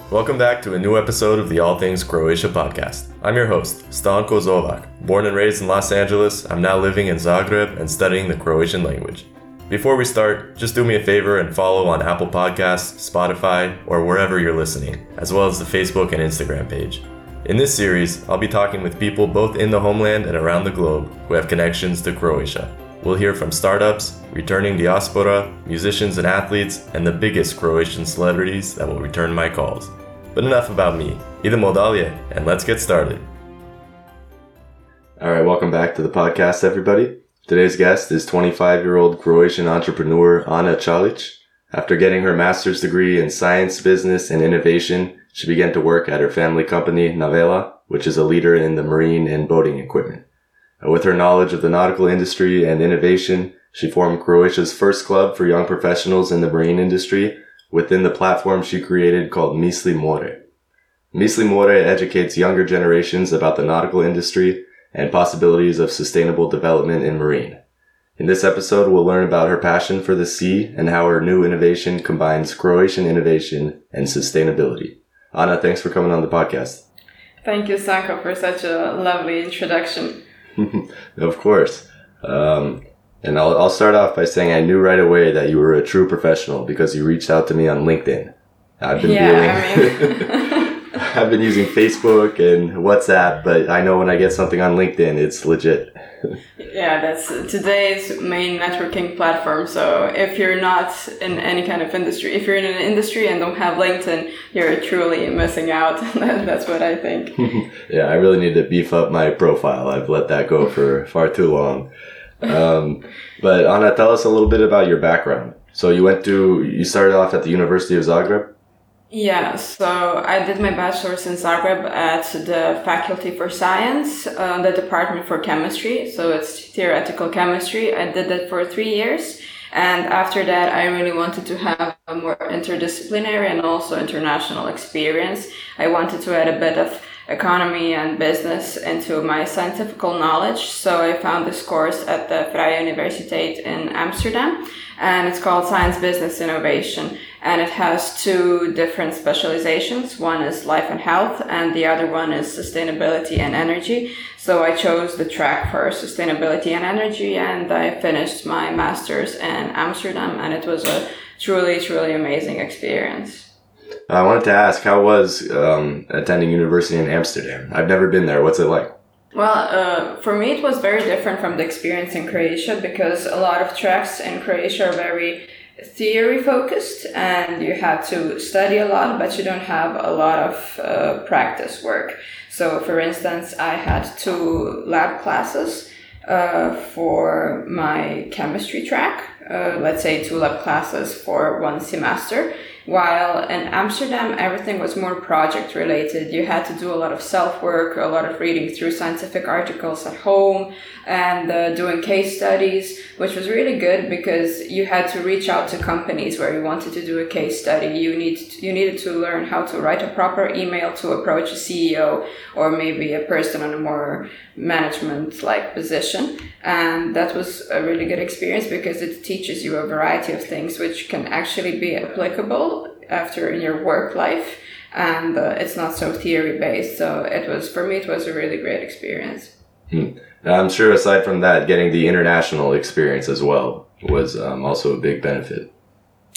Welcome back to a new episode of the All Things Croatia podcast. I'm your host, Stanko Zovak. Born and raised in Los Angeles, I'm now living in Zagreb and studying the Croatian language. Before we start, just do me a favor and follow on Apple Podcasts, Spotify, or wherever you're listening, as well as the Facebook and Instagram page. In this series, I'll be talking with people both in the homeland and around the globe who have connections to Croatia. We'll hear from startups, returning diaspora, musicians and athletes, and the biggest Croatian celebrities that will return my calls. But enough about me. Idemo dalje, and let's get started. All right, welcome back to the podcast, everybody. Today's guest is 25 year old Croatian entrepreneur Ana Čalić. After getting her master's degree in science, business, and innovation, she began to work at her family company, Navela, which is a leader in the marine and boating equipment. With her knowledge of the nautical industry and innovation, she formed Croatia's first club for young professionals in the marine industry within the platform she created called Misli More. Misli More educates younger generations about the nautical industry and possibilities of sustainable development in marine. In this episode, we'll learn about her passion for the sea and how her new innovation combines Croatian innovation and sustainability. Ana, thanks for coming on the podcast. Thank you, Stanko, for such a lovely introduction. of course. Um, and I'll, I'll start off by saying I knew right away that you were a true professional because you reached out to me on LinkedIn. I've been yeah, dealing. I mean. I've been using Facebook and WhatsApp, but I know when I get something on LinkedIn, it's legit. yeah, that's today's main networking platform. So if you're not in any kind of industry, if you're in an industry and don't have LinkedIn, you're truly missing out. that's what I think. yeah, I really need to beef up my profile. I've let that go for far too long. Um, but Ana, tell us a little bit about your background. So you went to, you started off at the University of Zagreb? Yeah, so I did my bachelor's in Zagreb at the Faculty for Science, uh, the Department for Chemistry. So it's theoretical chemistry. I did that for three years. And after that, I really wanted to have a more interdisciplinary and also international experience. I wanted to add a bit of economy and business into my scientific knowledge. So I found this course at the Vrije Universiteit in Amsterdam and it's called Science Business Innovation. And it has two different specializations. One is life and health, and the other one is sustainability and energy. So I chose the track for sustainability and energy, and I finished my master's in Amsterdam, and it was a truly, truly amazing experience. I wanted to ask, how was um, attending university in Amsterdam? I've never been there. What's it like? Well, uh, for me, it was very different from the experience in Croatia because a lot of tracks in Croatia are very theory focused and you have to study a lot, but you don't have a lot of uh, practice work. So, for instance, I had two lab classes uh, for my chemistry track, uh, let's say two lab classes for one semester while in Amsterdam, everything was more project related. You had to do a lot of self work, a lot of reading through scientific articles at home, and uh, doing case studies, which was really good because you had to reach out to companies where you wanted to do a case study. You need to, you needed to learn how to write a proper email to approach a CEO or maybe a person on a more management like position, and that was a really good experience because it teaches you a variety of things which can actually be applicable after in your work life and uh, it's not so theory based so it was for me it was a really great experience hmm. i'm sure aside from that getting the international experience as well was um, also a big benefit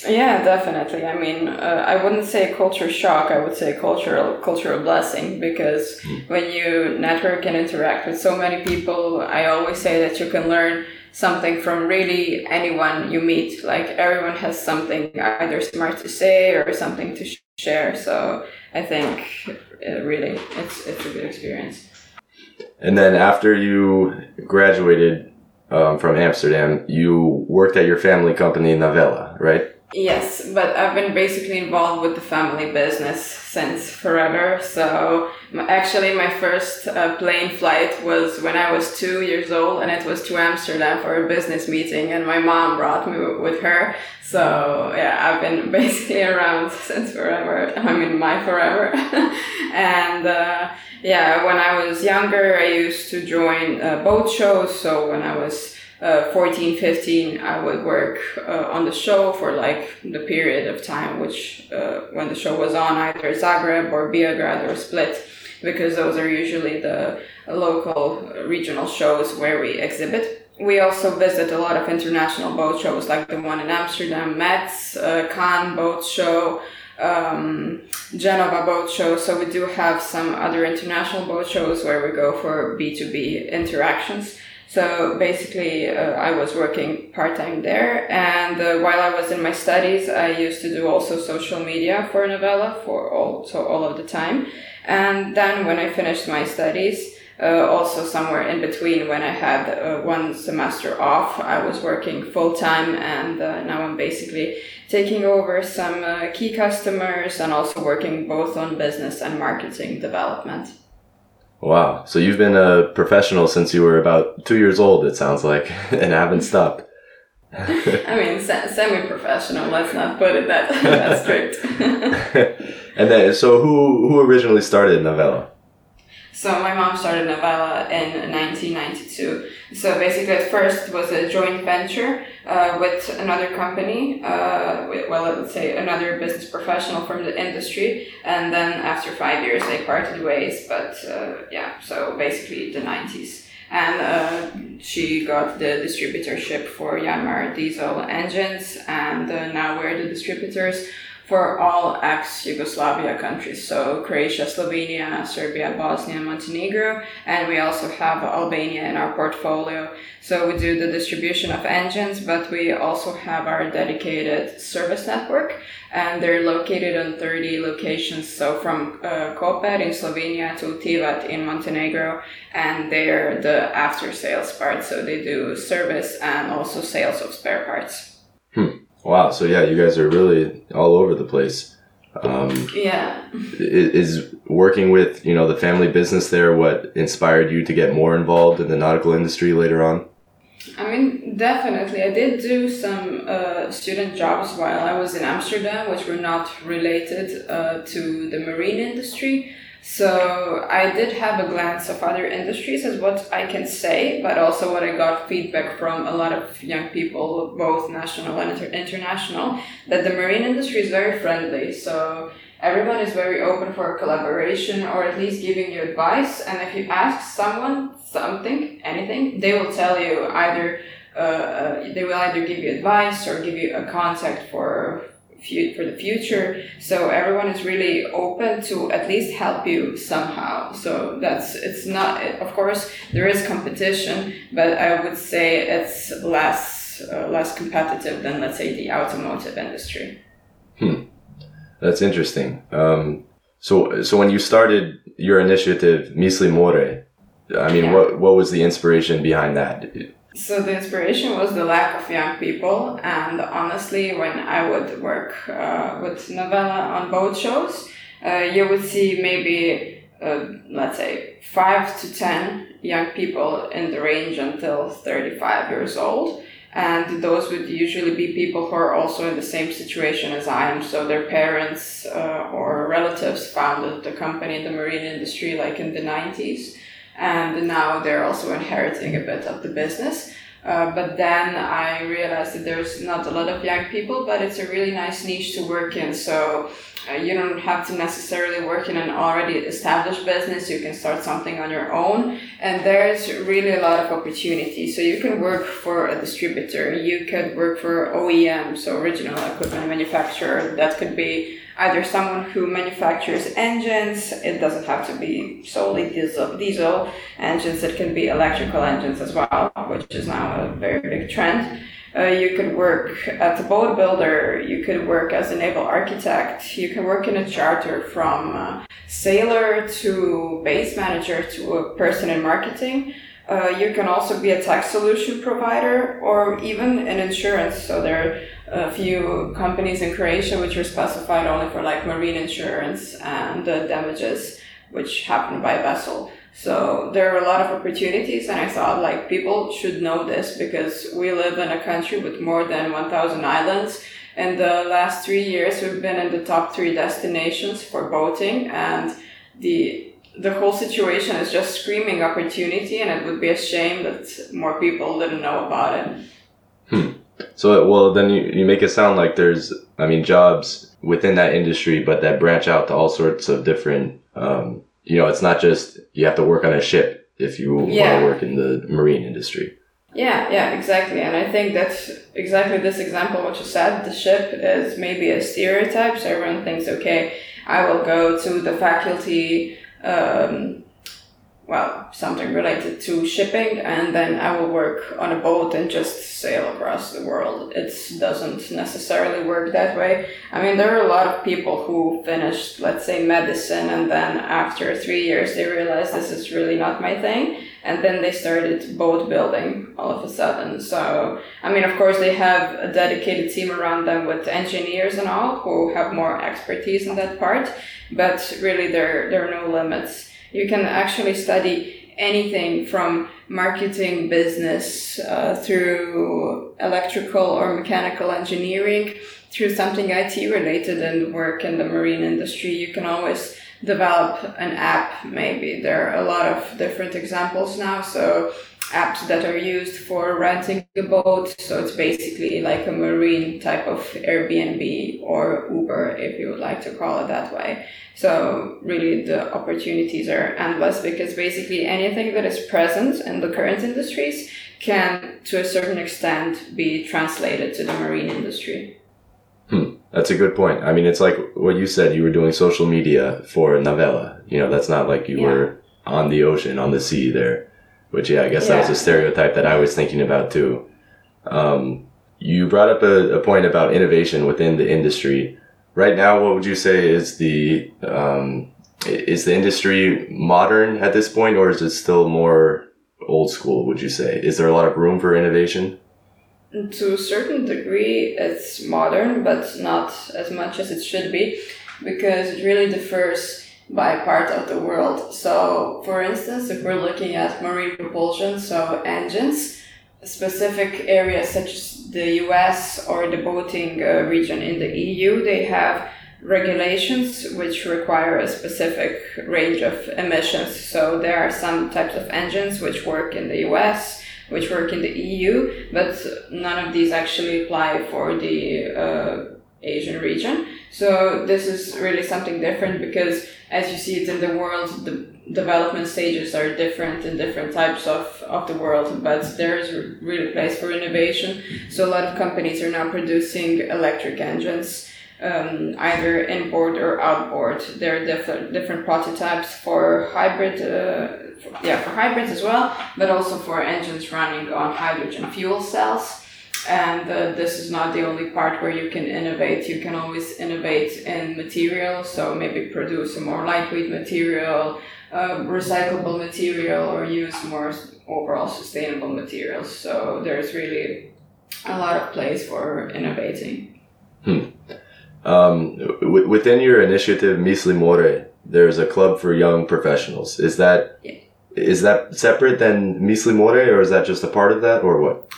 yeah definitely i mean uh, i wouldn't say culture shock i would say cultural cultural blessing because hmm. when you network and interact with so many people i always say that you can learn something from really anyone you meet. Like everyone has something either smart to say or something to share. So I think it really it's it's a good experience. And then after you graduated um, from Amsterdam, you worked at your family company Navela, right? Yes, but I've been basically involved with the family business since forever. So actually, my first uh, plane flight was when I was two years old, and it was to Amsterdam for a business meeting, and my mom brought me with her. So yeah, I've been basically around since forever. I mean, my forever. and uh, yeah, when I was younger, I used to join uh, boat shows. So when I was uh, 14, 15, I would work uh, on the show for like the period of time which uh, when the show was on, either Zagreb or Biograd or Split, because those are usually the local regional shows where we exhibit. We also visit a lot of international boat shows like the one in Amsterdam, METS, uh, Cannes Boat Show, um, Genova boat show. So we do have some other international boat shows where we go for B2B interactions. So basically, uh, I was working part time there, and uh, while I was in my studies, I used to do also social media for Navela for all so all of the time. And then when I finished my studies, uh, also somewhere in between when I had uh, one semester off, I was working full time, and uh, now I'm basically taking over some uh, key customers and also working both on business and marketing development. Wow. So you've been a professional since you were about two years old, it sounds like, and haven't stopped. I mean, se- semi-professional. Let's not put it that that strict. and then, so who who originally started Navela? So my mom started Navela in 1992. So basically, at first it was a joint venture uh, with another company. Uh, well, would say another business professional from the industry, and then after five years they parted ways. But uh, yeah, so basically the 90s. And uh, she got the distributorship for Yanmar diesel engines, and uh, now we're the distributors for all ex-Yugoslavia countries, so Croatia, Slovenia, Serbia, Bosnia, Montenegro, and we also have Albania in our portfolio. So we do the distribution of engines, but we also have our dedicated service network, and they're located on 30 locations. So from uh, Koper in Slovenia to Tivat in Montenegro, and they're the after sales part. So they do service and also sales of spare parts. Hmm. Wow. So yeah, you guys are really all over the place. Um, yeah. Is working with you know the family business there what inspired you to get more involved in the nautical industry later on? I mean, definitely. I did do some uh, student jobs while I was in Amsterdam, which were not related uh, to the marine industry. So I did have a glance of other industries as what I can say, but also what I got feedback from a lot of young people, both national and inter- international, that the marine industry is very friendly. So everyone is very open for collaboration or at least giving you advice. And if you ask someone something, anything, they will tell you either uh, uh they will either give you advice or give you a contact for for the future. So everyone is really open to at least help you somehow. So that's it's not of course there is competition, but I would say it's less uh, less competitive than let's say the automotive industry. Hmm. That's interesting. Um, so so when you started your initiative Misli More, I mean, yeah. what what was the inspiration behind that? So the inspiration was the lack of young people, and honestly, when I would work uh, with Navela on boat shows, uh, you would see maybe uh, let's say five to ten young people in the range until thirty-five years old, and those would usually be people who are also in the same situation as I am. So their parents uh, or relatives founded the company in the marine industry, like in the nineties and now they're also inheriting a bit of the business. Uh, but then I realized that there's not a lot of young people, but it's a really nice niche to work in. So uh, you don't have to necessarily work in an already established business. You can start something on your own, and there's really a lot of opportunity. So you can work for a distributor. You could work for OEM, so original equipment manufacturer. That could be either someone who manufactures engines, it doesn't have to be solely diesel, diesel engines, it can be electrical engines as well, which is now a very big trend. Uh, you could work as a boat builder, you could work as a naval architect, you can work in a charter from sailor to base manager to a person in marketing. Uh, you can also be a tax solution provider or even an insurance. So there are a few companies in Croatia which are specified only for like marine insurance and uh, damages which happen by vessel. So there are a lot of opportunities, and I thought like people should know this because we live in a country with more than 1,000 islands. In the last three years, we've been in the top three destinations for boating, and the the whole situation is just screaming opportunity, and it would be a shame that more people didn't know about it. Hmm. So, well, then you, you make it sound like there's, I mean, jobs within that industry, but that branch out to all sorts of different, um, you know, it's not just you have to work on a ship if you Yeah. want to work in the marine industry. Yeah, yeah, exactly. And I think that's exactly this example, what you said. The ship is maybe a stereotype, so everyone thinks, okay, I will go to the faculty, um, well, something related to shipping, and then I will work on a boat and just sail across the world. It doesn't necessarily work that way. I mean, there are a lot of people who finished, let's say, medicine, and then after three years, they realize this is really not my thing and then they started boat building all of a sudden. So, I mean, of course, they have a dedicated team around them with engineers and all who have more expertise in that part, but really, there, there are no limits. You can actually study anything from marketing, business, uh, through electrical or mechanical engineering, through something IT related and work in the marine industry. You can always develop an app. Maybe there are a lot of different examples now. So apps that are used for renting a boat. So it's basically like a marine type of airbnb or uber if you would like to call it that way. So really the opportunities are endless because basically anything that is present in the current industries can to a certain extent be translated to the marine industry hmm. That's a good point. I mean, it's like what you said, you were doing social media for Navela. You know, that's not like you Yeah. were on the ocean, on the sea there. Which, yeah, I guess that was a stereotype that I was thinking about too. Um, you brought up a, a point about innovation within the industry. Right now, what would you say is the um, is the industry modern at this point, or is it still more old school? Would you say is there a lot of room for innovation? To a certain degree it's modern but not as much as it should be because it really differs by part of the world. So for instance if we're looking at marine propulsion so engines specific areas such as the us or the boating uh, region in the eu they have regulations which require a specific range of emissions. So there are some types of engines which work in the us which work in the EU, but none of these actually apply for the uh, Asian region. So this is really something different because as you see it in the world, the development stages are different in different types of, of the world, but there is really place for innovation. So a lot of companies are now producing electric engines. Um, either inboard or outboard. There are different different prototypes for hybrid, uh, yeah, for hybrids as well, but also for engines running on hydrogen fuel cells. And uh, this is not the only part where you can innovate. You can always innovate in materials, so maybe produce a more lightweight material, uh, recyclable material, or use more overall sustainable materials. So there's really a lot of place for innovating. Um, w- within your initiative, Misli More, there's a club for young professionals. Is that is that separate than Misli More, or is that just a part of that, or what?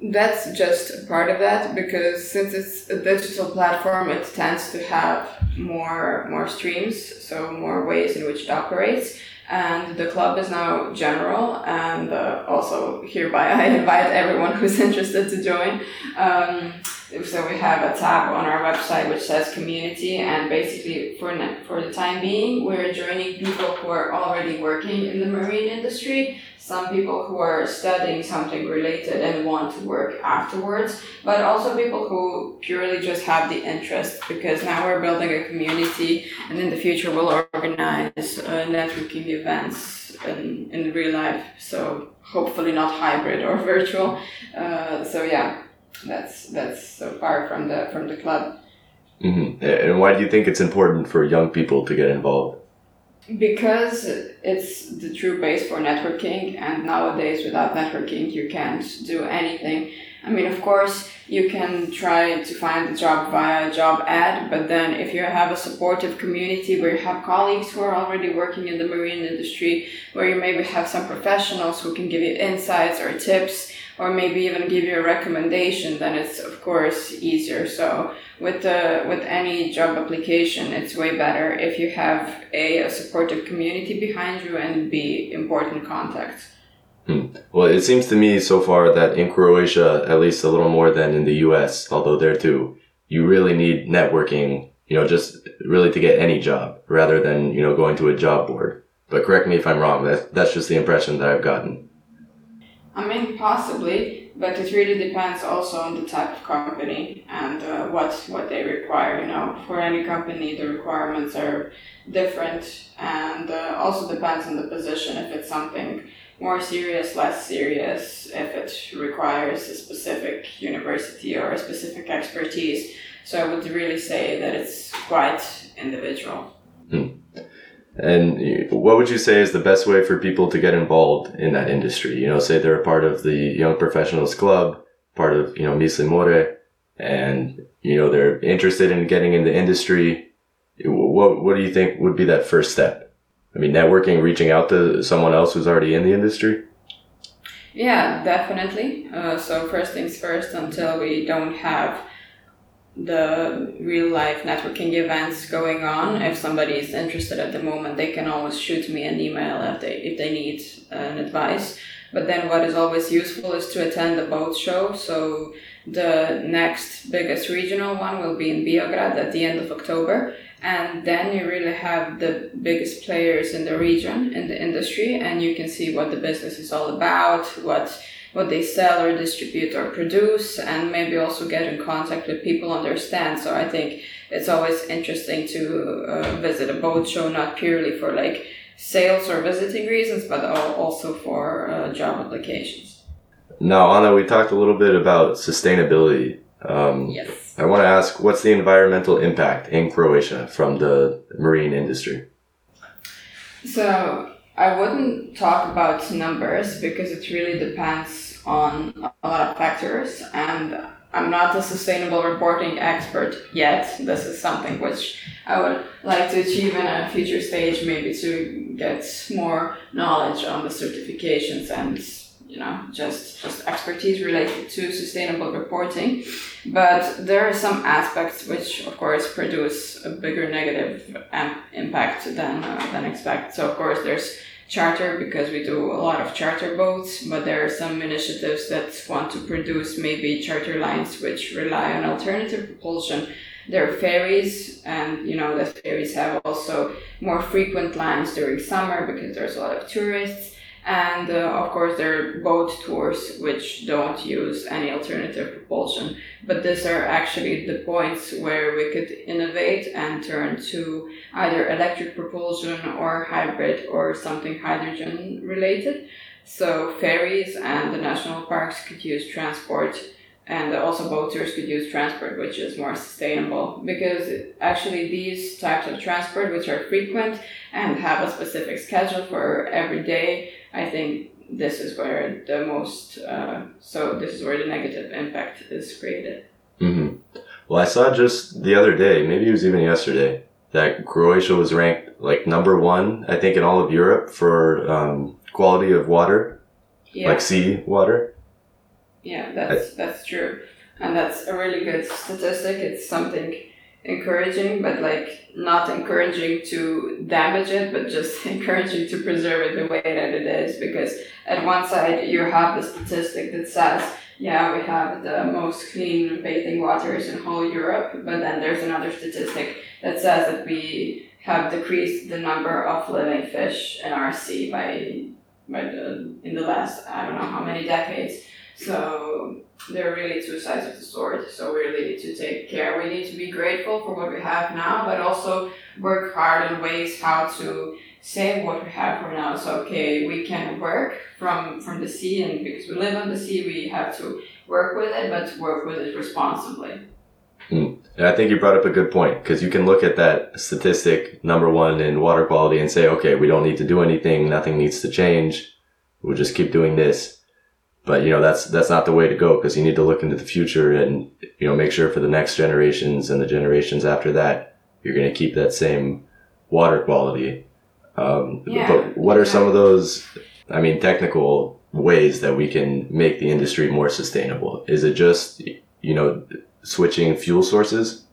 That's just a part of that because since it's a digital platform, it tends to have more more streams, so more ways in which it operates. And the club is now general, and uh, also hereby I invite everyone who's interested to join. Um, so we have a tab on our website which says community, and basically for for the time being, we're joining people who are already working in the marine industry some people who are studying something related and want to work afterwards, but also people who purely just have the interest because now we're building a community and in the future we'll organize uh, networking events in, in real life. So hopefully not hybrid or virtual. Uh, so yeah, that's that's so far from the from the club. hmm And why do you think it's important for young people to get involved? Because it's the true base for networking, and nowadays without networking, you can't do anything. I mean, of course, you can try to find a job via a job ad, but then if you have a supportive community where you have colleagues who are already working in the marine industry, where you maybe have some professionals who can give you insights or tips, or maybe even give you a recommendation, then it's of course easier. So with the with any job application, it's way better if you have a, a supportive community behind you and b important contacts. Hmm. Well, it seems to me so far that in Croatia, at least a little more than in the U.S., although there too, you really need networking. You know, just really to get any job rather than you know going to a job board. But correct me if I'm wrong. That that's just the impression that I've gotten. I mean, possibly, but it really depends also on the type of company and uh, what what they require. You know, for any company, the requirements are different, and uh, also depends on the position. If it's something more serious, less serious, if it requires a specific university or a specific expertise. So I would really say that it's quite individual. Hmm. And what would you say is the best way for people to get involved in that industry? You know, say they're a part of the Young Professionals Club, part of, you know, Misli More, and, you know, they're interested in getting in the industry. What, what do you think would be that first step? I mean, networking, reaching out to someone else who's already in the industry? Yeah, definitely. Uh, so first things first, until we don't have the real life networking events going on. If somebody is interested at the moment, they can always shoot me an email if they if they need uh, an advice. But then what is always useful is to attend the boat show. So the next biggest regional one will be in Biograd at the end of October. And then you really have the biggest players in the region, in the industry, and you can see what the business is all about, what what they sell or distribute or produce and maybe also get in contact with people on their stand. So i think it's always interesting to uh, visit a boat show not purely for like sales or visiting reasons but also for uh, job applications. Now ana we talked a little bit about sustainability. Um, yes. i want to ask what's the environmental impact in croatia from the marine industry? So I wouldn't talk about numbers because it really depends on a lot of factors and I'm not a sustainable reporting expert yet. This is something which I would like to achieve in a future stage, maybe to get more knowledge on the certifications and you know just just expertise related to sustainable reporting. But there are some aspects which, of course, produce a bigger negative impact than uh, than expected. So of course, there's charter because we do a lot of charter boats, but there are some initiatives that want to produce maybe charter lines which rely on alternative propulsion. There are ferries, and you know the ferries have also more frequent lines during summer because there's a lot of tourists. And uh, of course, there are boat tours which don't use any alternative propulsion. But these are actually the points where we could innovate and turn to either electric propulsion or hybrid or something hydrogen related. So, ferries and the national parks could use transport and also boaters could use transport which is more sustainable because actually these types of transport which are frequent and have a specific schedule for every day i think this is where the most uh, so this is where the negative impact is created mm-hmm. well i saw just the other day maybe it was even yesterday that croatia was ranked like number one i think in all of europe for um, quality of water yeah. like sea water yeah, that's that's true, and that's a really good statistic. It's something encouraging, but like not encouraging to damage it, but just encouraging to preserve it the way that it is. Because at one side you have the statistic that says, yeah, we have the most clean bathing waters in whole Europe, but then there's another statistic that says that we have decreased the number of living fish in our sea by by the in the last I don't know how many decades. So there are really two sides of the sword. So we really need to take care. We need to be grateful for what we have now, but also work hard on ways how to save what we have for now. So okay, we can work from from the sea, and because we live on the sea, we have to work with it, but work with it responsibly. Mm. And I think you brought up a good point because you can look at that statistic number one in water quality and say, okay, we don't need to do anything. Nothing needs to change. We'll just keep doing this but you know that's that's not the way to go because you need to look into the future and you know make sure for the next generations and the generations after that you're going to keep that same water quality. Um, yeah, but what are some of those i mean technical ways that we can make the industry more sustainable? Is it just you know switching fuel sources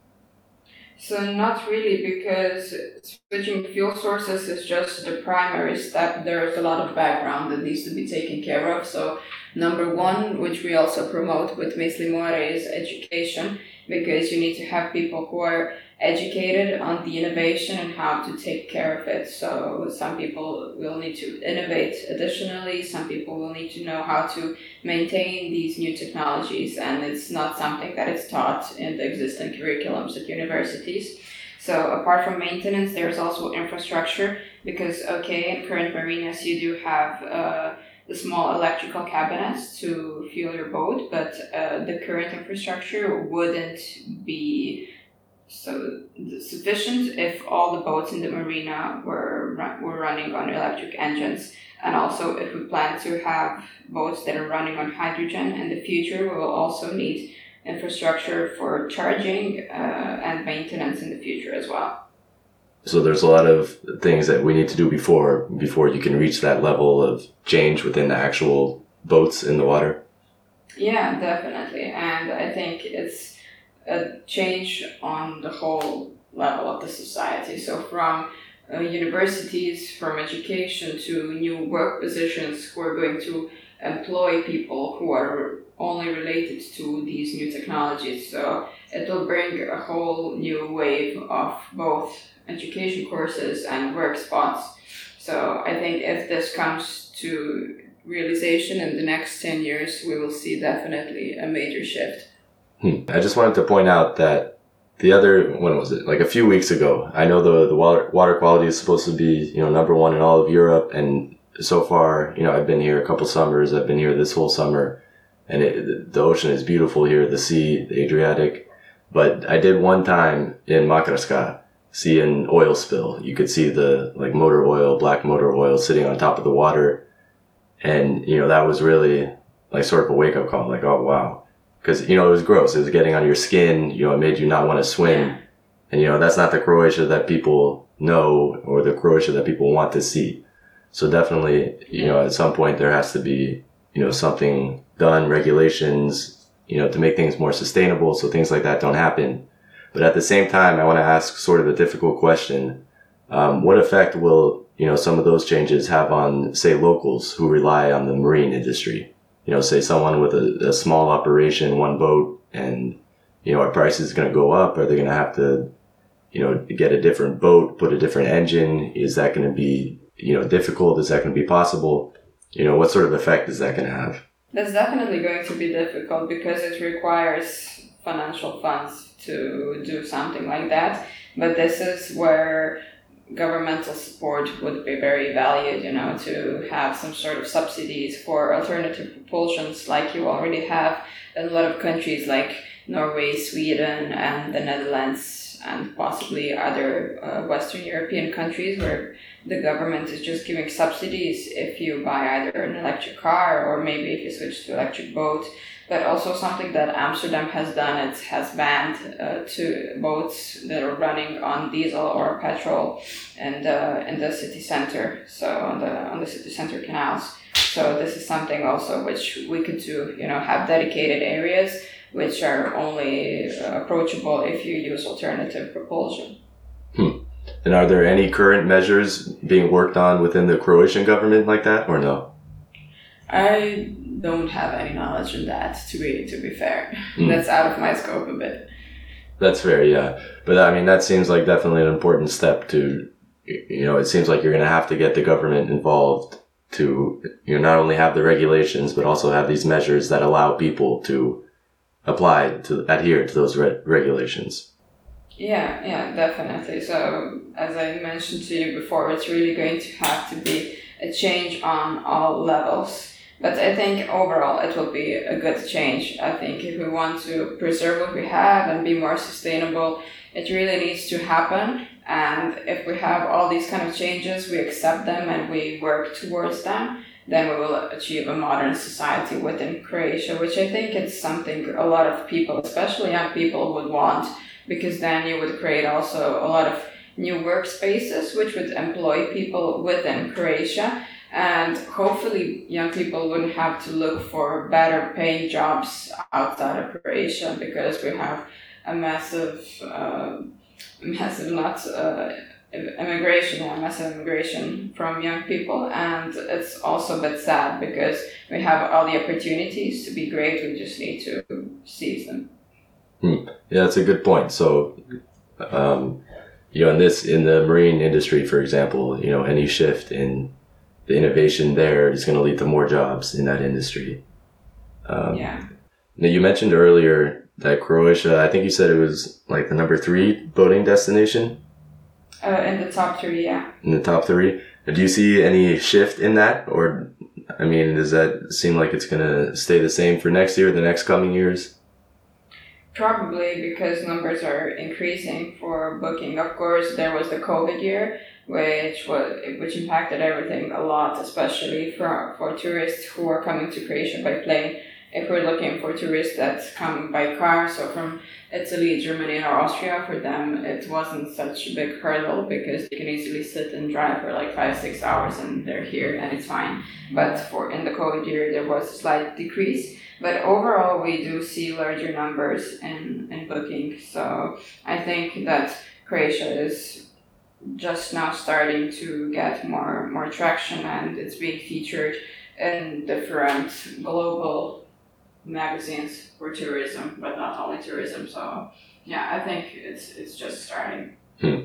So not really because switching fuel sources is just the primary step. There's a lot of background that needs to be taken care of. So number one, which we also promote with Misli More is education because you need to have people who are educated on the innovation and how to take care of it. So some people will need to innovate additionally, some people will need to know how to maintain these new technologies and it's not something that is taught in the existing curriculums at universities. So apart from maintenance, there's also infrastructure because okay, in current marinas you do have uh, the small electrical cabinets to fuel your boat, but uh, the current infrastructure wouldn't be so sufficient if all the boats in the marina were were running on electric engines. And also if we plan to have boats that are running on hydrogen in the future we will also need infrastructure for charging uh, and maintenance in the future as well. So there's a lot of things that we need to do before before you can reach that level of change within the actual boats in the water? Yeah definitely. And i think it's a change on the whole level of the society. So from uh, universities, from education to new work positions who are going to employ people who are only related to these new technologies. So it will bring a whole new wave of both education courses and work spots. So I think if this comes to realization in the next 10 years, we will see definitely a major shift. Hmm. I just wanted to point out that the other when was it? Like a few weeks ago. I know the the water water quality is supposed to be you know number one in all of europe. And so far you know i've been here a couple summers. I've been here this whole summer. And it, the ocean is beautiful here the sea the adriatic. But i did one time in makarska see an oil spill. You could see the like motor oil black motor oil sitting on top of the water. And you know that was really like sort of a wake-up call. Like oh wow because you know it was gross. It was getting on your skin. You know, it made you not want to swim. Yeah. And you know that's not the Croatia that people know or the Croatia that people want to see. So definitely, you know, at some point there has to be you know something done, regulations, you know, to make things more sustainable, so things like that don't happen. But at the same time, I want to ask sort of a difficult question: um, What effect will you know some of those changes have on, say, locals who rely on the marine industry? You know, say someone with a, a small operation, one boat, and, you know, our price is going to go up? Are they going to have to, you know, get a different boat, put a different engine? Is that going to be, you know, difficult? Is that going to be possible? You know, what sort of effect is that going to have? That's definitely going to be difficult because it requires financial funds to do something like that. But this is where governmental support would be very valued, you know, to have some sort of subsidies for alternative propulsions like you already have in a lot of countries like Norway, Sweden, and the Netherlands, and possibly other uh, Western European countries where the government is just giving subsidies if you buy either an electric car or maybe if you switch to electric boat but also something that Amsterdam has done. It has banned uh, two boats that are running on diesel or petrol and uh, in the city center. So on the on the city center canals. So this is something also which we could do. You know, have dedicated areas which are only uh, approachable if you use alternative propulsion. Hmm. And are there any current measures being worked on within the Croatian government like that, or no? I don't have any knowledge in that. To be to be fair, mm. that's out of my scope a bit. That's fair, yeah. But I mean, that seems like definitely an important step to, you know, it seems like you're going to have to get the government involved to, you know, not only have the regulations, but also have these measures that allow people to apply to adhere to those re- regulations. Yeah, yeah, definitely. So, as I mentioned to you before, it's really going to have to be a change on all levels but I think overall it will be a good change. I think if we want to preserve what we have and be more sustainable, it really needs to happen. And if we have all these kind of changes, we accept them and we work towards them, then we will achieve a modern society within Croatia, which I think is something a lot of people, especially young people, would want, because then you would create also a lot of new workspaces which would employ people within Croatia and hopefully young people wouldn't have to look for better paying jobs outside of Croatia because we have a massive uh, massive not uh, immigration, yeah, massive immigration from young people, and it's also a bit sad because we have all the opportunities to be great. We just need to seize them. Hmm. Yeah, that's a good point. So, um, you know, in this in the marine industry, for example, you know, any shift in the innovation there is going to lead to more jobs in that industry. Um, yeah. Now, you mentioned earlier that Croatia, I think you said it was like the number three boating destination. Uh, in the top three, yeah. In the top three, do you see any shift in that, or I mean, does that seem like it's going to stay the same for next year, the next coming years? Probably because numbers are increasing for booking. Of course, there was the COVID year, which was which impacted everything a lot, especially for for tourists who are coming to Croatia by plane. If we're looking for tourists that come by car, so from Italy, Germany, or Austria, for them it wasn't such a big hurdle because they can easily sit and drive for like five six hours and they're here and it's fine. But for in the COVID year there was a slight decrease. But overall, we do see larger numbers in in booking. So I think that Croatia is just now starting to get more more traction and it's being featured in different global magazines for tourism, but not only tourism. So yeah, I think it's it's just starting. Hmm.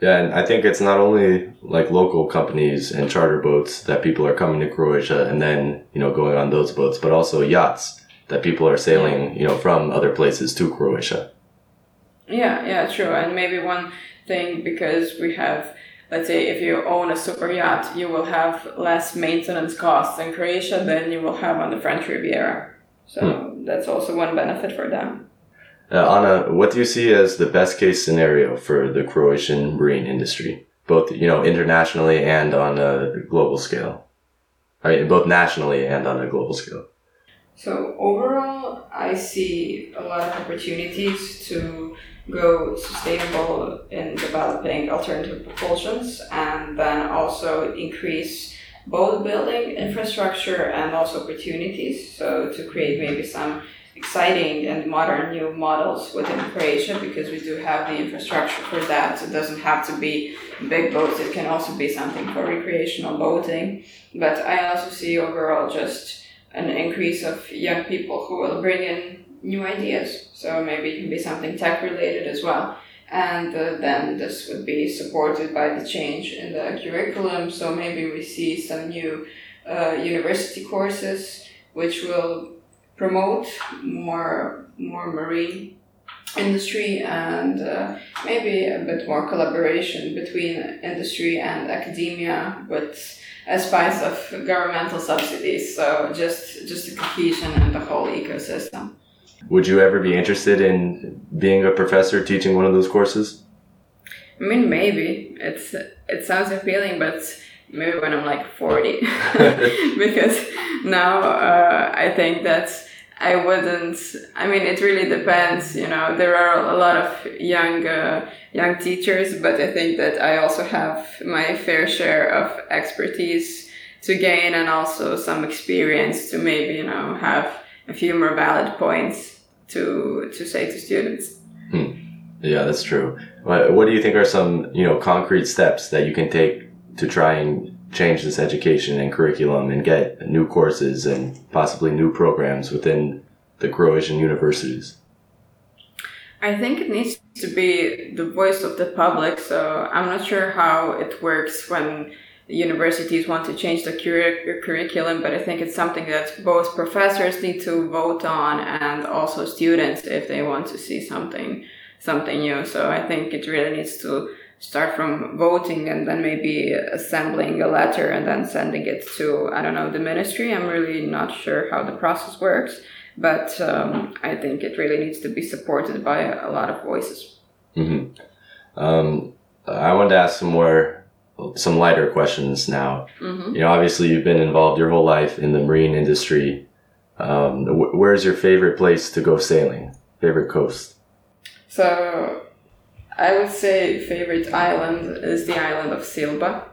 Yeah, and I think it's not only like local companies and charter boats that people are coming to Croatia and then you know going on those boats, but also yachts that people are sailing you know from other places to Croatia. Yeah, yeah, true. And maybe one thing because we have let's say if you own a super yacht you will have less maintenance costs in croatia than you will have on the french riviera. So hmm. that's also one benefit for them. Uh, ana what do you see as the best case scenario for the croatian marine industry both you know internationally and on a global scale? I mean, both nationally and on a global scale. So overall i see a lot of opportunities to go sustainable in developing alternative propulsions and then also increase both building infrastructure and also opportunities. So to create maybe some exciting and modern new models within Croatia because we do have the infrastructure for that. It doesn't have to be big boats, it can also be something for recreational boating. But I also see overall just an increase of young people who will bring in new ideas. So maybe it can be something tech related as well. And uh, then this would be supported by the change in the curriculum. So maybe we see some new uh, university courses which will promote more more marine industry and uh, maybe a bit more collaboration between industry and academia with a spice of governmental subsidies so just just a cohesion and the whole ecosystem would you ever be interested in being a professor teaching one of those courses? I mean, maybe it's it sounds appealing, but maybe when I'm like forty, because now uh, I think that I wouldn't. I mean, it really depends. You know, there are a lot of young uh, young teachers, but I think that I also have my fair share of expertise to gain and also some experience to maybe you know have a few more valid points to to say to students. Hmm. Yeah, that's true. What do you think are some you know concrete steps that you can take to try and change this education and curriculum and get new courses and possibly new programs within the Croatian universities? I think it needs to be the voice of the public. So I'm not sure how it works when universities want to change the cur- curriculum, but I think it's something that both professors need to vote on and also students if they want to see something something new. So I think it really needs to start from voting and then maybe assembling a letter and then sending it to I don't know the ministry. I'm really not sure how the process works, but um, I think it really needs to be supported by a lot of voices. Mm-hmm. Um, I wanted to ask some more some lighter questions now. Mm-hmm. You know, obviously you've been involved your whole life in the marine industry. Um, wh- where's your favorite place to go sailing? Favorite coast? So, I would say favorite island is the island of Silba.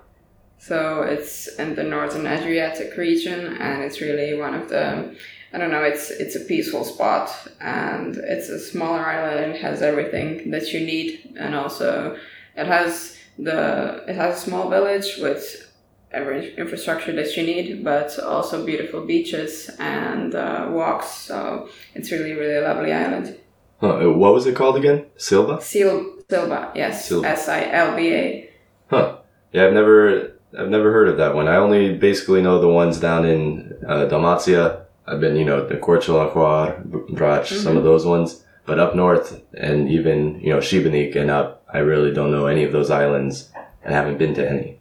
So it's in the northern Adriatic region, and it's really one of the I don't know. It's it's a peaceful spot, and it's a smaller island. It has everything that you need, and also it has the it has a small village with every infrastructure that you need, but also beautiful beaches and uh, walks. So it's really really lovely island. Huh, uh, what was it called again? Silva? Sil- Silva, yes, Silva. S I L B A. Huh. Yeah, I've never I've never heard of that one. I only basically know the ones down in uh, Dalmatia. I've been, you know, the Korčula, Hvar, Brač, some of those ones. But up north and even, you know, Šibenik and up, I really don't know any of those islands and haven't been to any.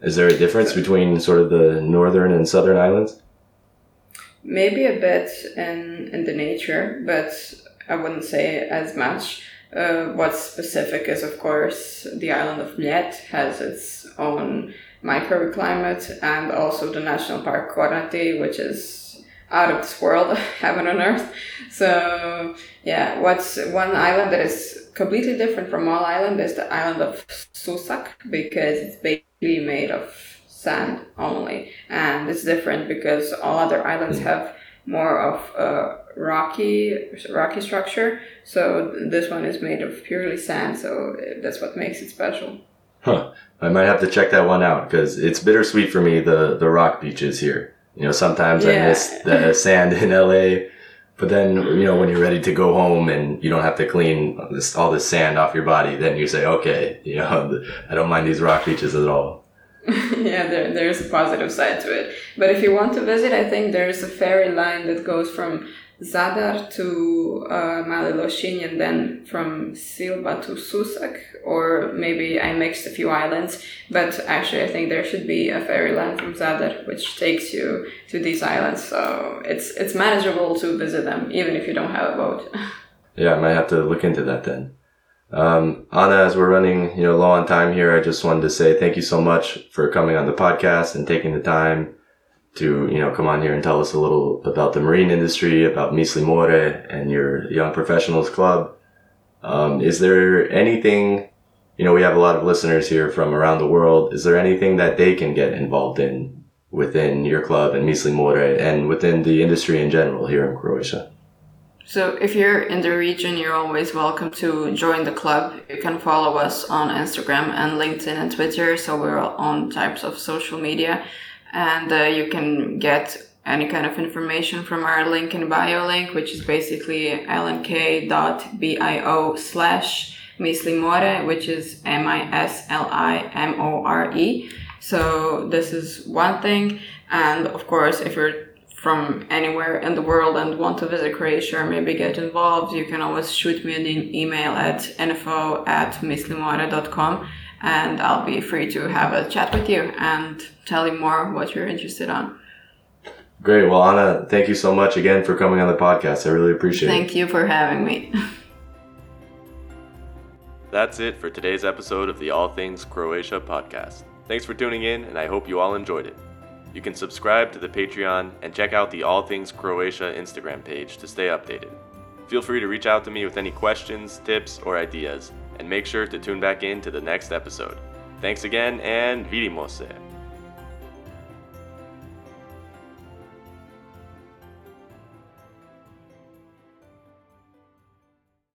Is there a difference between sort of the northern and southern islands? Maybe a bit in in the nature, but I wouldn't say as much. Uh, what's specific is, of course, the island of Mljet has its own microclimate, and also the national park Kornati, which is out of this world, heaven on earth. So, yeah, what's one island that is completely different from all island is the island of Susak because it's basically made of sand only, and it's different because all other islands hmm. have more of a rocky rocky structure. So this one is made of purely sand, so that's what makes it special. Huh. I might have to check that one out because it's bittersweet for me, the, the rock beaches here. You know, sometimes I miss the sand in LA, but then, you know, when you're ready to go home and you don't have to clean this, all this sand off your body, then you say, okay, you know, I don't mind these rock beaches at all. yeah, there, there's a positive side to it. But if you want to visit, I think there's a ferry line that goes from Zadar to uh, Mali and then from Silba to Susak, or maybe I mixed a few islands. But actually, I think there should be a ferry line from Zadar which takes you to these islands. So it's it's manageable to visit them even if you don't have a boat. Yeah, I might have to look into that then. Um, Ana, as we're running, you know, low on time here, I just wanted to say thank you so much for coming on the podcast and taking the time to, you know, come on here and tell us a little about the marine industry, about Misli More and your Young Professionals Club. Um, is there anything, you know, we have a lot of listeners here from around the world. Is there anything that they can get involved in within your club and Misli More and within the industry in general here in Croatia? So if you're in the region, you're always welcome to join the club. You can follow us on Instagram and LinkedIn and Twitter. So we're on types of social media, and uh, you can get any kind of information from our link in bio link, which is basically lnk.bio slash mislimore, which is M-I-S-L-I-M-O-R-E. So this is one thing. And of course, if you're from anywhere in the world and want to visit Croatia or maybe get involved, you can always shoot me an email at info at mislimore.com and I'll be free to have a chat with you and tell you more what you're interested on. Great. Well, Ana, thank you so much again for coming on the podcast. I really appreciate it. Thank you for having me. That's it for today's episode of the All Things Croatia podcast. Thanks for tuning in, and I hope you all enjoyed it. You can subscribe to the Patreon and check out the All Things Croatia Instagram page to stay updated. Feel free to reach out to me with any questions, tips, or ideas, and make sure to tune back in to the next episode. Thanks again, and vidimo se!